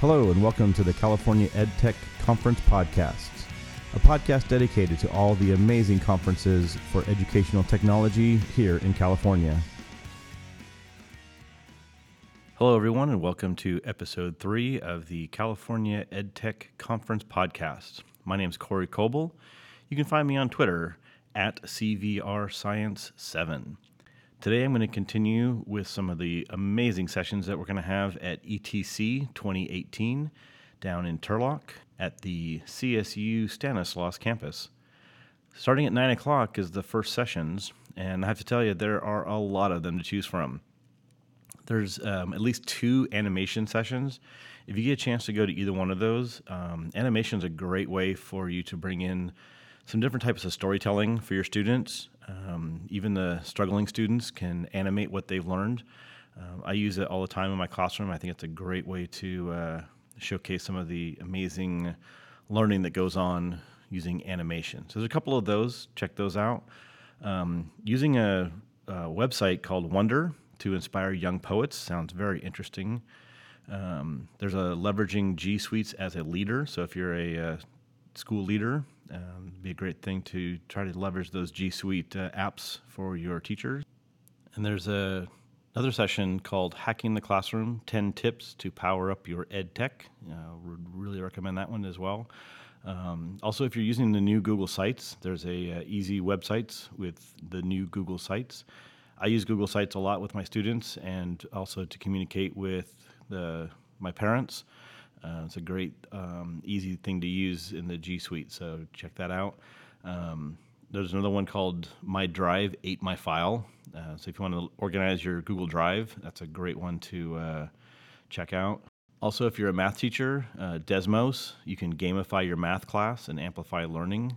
Hello, and welcome to the California EdTech Conference Podcasts, a podcast dedicated to all the amazing conferences for educational technology here in California. Hello, everyone, and welcome to episode three of the California EdTech Conference Podcast. My name is Corey Coble. You can find me on Twitter at CVR Science 7. Today, I'm going to continue with some of the amazing sessions that we're going to have at ETC 2018 down in Turlock at the CSU Stanislaus campus. Starting at 9 o'clock is the first sessions, and I have to tell you, there are a lot of them to choose from. There's um, at least two animation sessions. If you get a chance to go to either one of those, um, animation is a great way for you to bring in some different types of storytelling for your students. Um, even the struggling students can animate what they've learned. Um, I use it all the time in my classroom. I think it's a great way to uh, showcase some of the amazing learning that goes on using animation. So there's a couple of those. Check those out. Um, using a, a, website called Wonder to inspire young poets sounds very interesting. Um, there's a leveraging G Suites as a leader. So if you're a, a uh, school leader um, be a great thing to try to leverage those G Suite uh, apps for your teachers. And there's a another session called Hacking the Classroom 10 Tips to Power Up Your Ed Tech. Uh, would really recommend that one as well. Um, also, if you're using the new Google Sites, there's a uh, easy websites with the new Google Sites. I use Google Sites a lot with my students and also to communicate with the, my parents. Uh, it's a great, um, easy thing to use in the G Suite, so check that out. Um, there's another one called My Drive Ate My File. Uh, so if you want to organize your Google Drive, that's a great one to uh, check out. Also, if you're a math teacher, uh, Desmos, you can gamify your math class and amplify learning.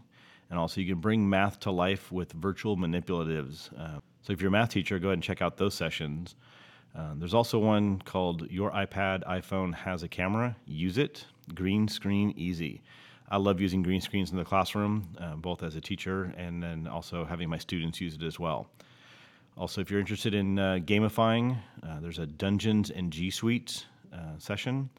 And also, you can bring math to life with virtual manipulatives. Uh, so if you're a math teacher, go ahead and check out those sessions. Uh, there's also one called Your iPad, iPhone has a camera. Use it. Green screen easy. I love using green screens in the classroom, uh, both as a teacher and then also having my students use it as well. Also, if you're interested in uh, gamifying, uh, there's a Dungeons and G Suite uh, session.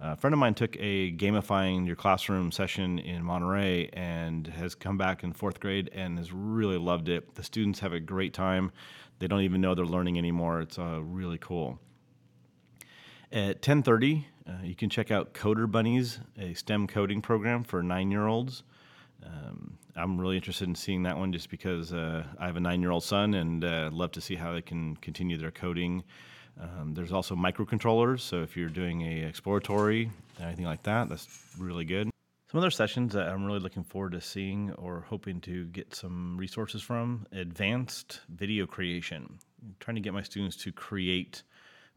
A friend of mine took a gamifying your classroom session in Monterey and has come back in fourth grade and has really loved it. The students have a great time they don't even know they're learning anymore. It's uh, really cool. At 10:30, uh, you can check out Coder Bunnies, a STEM coding program for nine-year-olds. Um, I'm really interested in seeing that one just because uh, I have a nine-year-old son and uh, love to see how they can continue their coding. Um, there's also microcontrollers, so if you're doing a exploratory anything like that, that's really good. Some other sessions that I'm really looking forward to seeing or hoping to get some resources from advanced video creation. I'm trying to get my students to create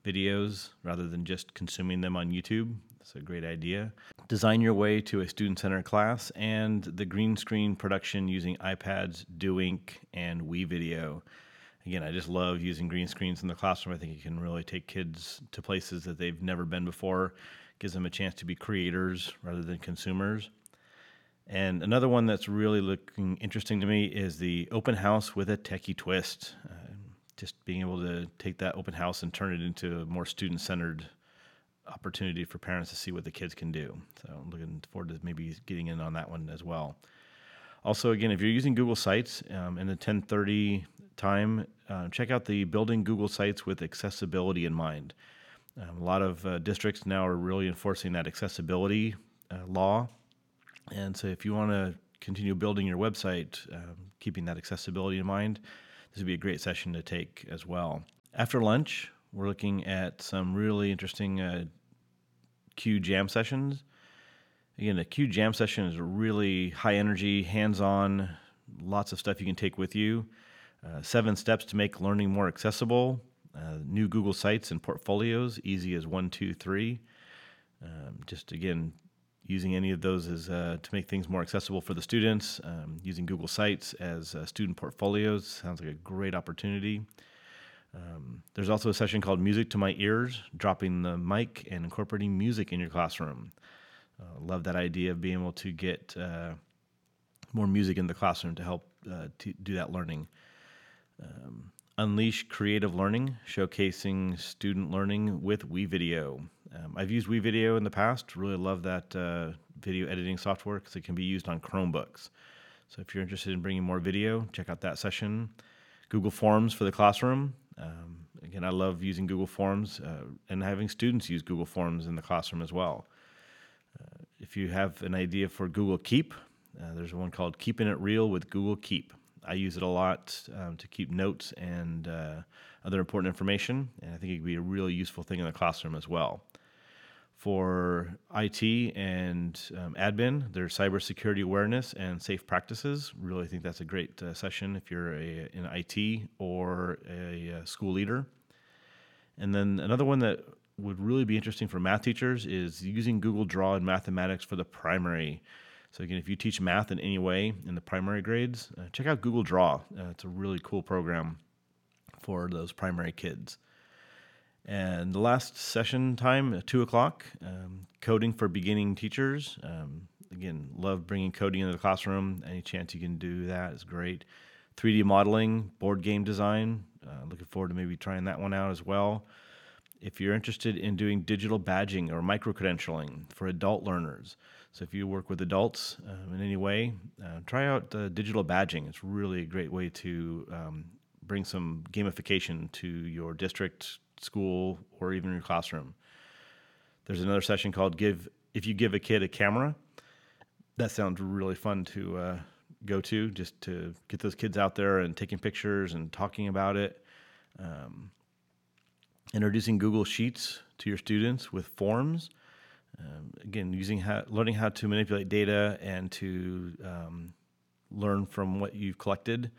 videos rather than just consuming them on YouTube. That's a great idea. Design your way to a student centered class and the green screen production using iPads, Doink, and WeVideo. Again, I just love using green screens in the classroom. I think it can really take kids to places that they've never been before gives them a chance to be creators rather than consumers. And another one that's really looking interesting to me is the open house with a techie twist. Uh, just being able to take that open house and turn it into a more student centered opportunity for parents to see what the kids can do. So I'm looking forward to maybe getting in on that one as well. Also, again, if you're using Google Sites um, in the 1030 time, uh, check out the Building Google Sites with Accessibility in Mind. Um, a lot of uh, districts now are really enforcing that accessibility uh, law. And so, if you want to continue building your website, um, keeping that accessibility in mind, this would be a great session to take as well. After lunch, we're looking at some really interesting uh, Q jam sessions. Again, a Q jam session is really high energy, hands on, lots of stuff you can take with you. Uh, seven steps to make learning more accessible. Uh, new Google Sites and portfolios, easy as one, two, three. Um, just again, using any of those as uh, to make things more accessible for the students. Um, using Google Sites as uh, student portfolios sounds like a great opportunity. Um, there's also a session called Music to My Ears, dropping the mic and incorporating music in your classroom. Uh, love that idea of being able to get more music in the classroom to help do that learning. Um, Unleash Creative Learning, showcasing student learning with WeVideo. Um, I've used WeVideo in the past. Really love that uh, video editing software because it can be used on Chromebooks. So if you're interested in bringing more video, check out that session. Google Forms for the classroom. Um, again, I love using Google Forms uh, and having students use Google Forms in the classroom as well. Uh, if you have an idea for Google Keep, uh, there's one called Keeping It Real with Google Keep. I use it a lot um, to keep notes and uh, other important information, and I think it could be a really useful thing in the classroom as well. For IT and um, admin, there's cybersecurity awareness and safe practices. Really think that's a great uh, session if you're a, in IT or a, a school leader. And then another one that would really be interesting for math teachers is using Google Draw in mathematics for the primary. So again, if you teach math in any way in the primary grades, uh, check out Google Draw. Uh, it's a really cool program for those primary kids. And the last session time at two o'clock, um, coding for beginning teachers. Um, again, love bringing coding into the classroom. Any chance you can do that is great. 3D modeling, board game design. Uh, looking forward to maybe trying that one out as well. If you're interested in doing digital badging or micro credentialing for adult learners, so if you work with adults um, in any way, uh, try out uh, digital badging. It's really a great way to um, bring some gamification to your district, school, or even your classroom. There's another session called "Give If You Give a Kid a Camera." That sounds really fun to uh, go to, just to get those kids out there and taking pictures and talking about it. Um, introducing Google Sheets to your students with forms. Um, again, using how, learning how to manipulate data and to um, learn from what you've collected.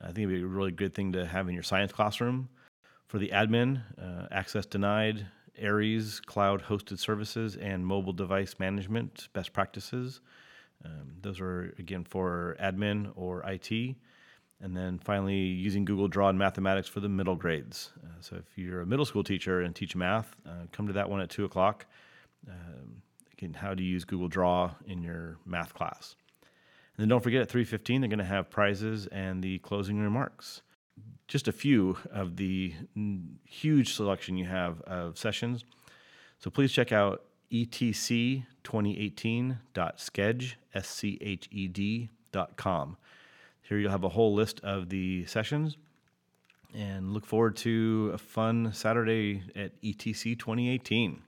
I think it'd be a really good thing to have in your science classroom. For the admin, uh, access denied, Aeries, cloud hosted services, and mobile device management best practices. Um, those are, again, for admin or IT. And then finally, using Google Draw and mathematics for the middle grades. Uh, so if you're a middle school teacher and teach math, uh, come to that one at 2 o'clock. Um, again, how to use Google Draw in your math class. And then don't forget at 3.15, they're going to have prizes and the closing remarks. Just a few of the huge selection you have of sessions. So please check out etc2018.sched.com. Here you'll have a whole list of the sessions and look forward to a fun Saturday at ETC 2018.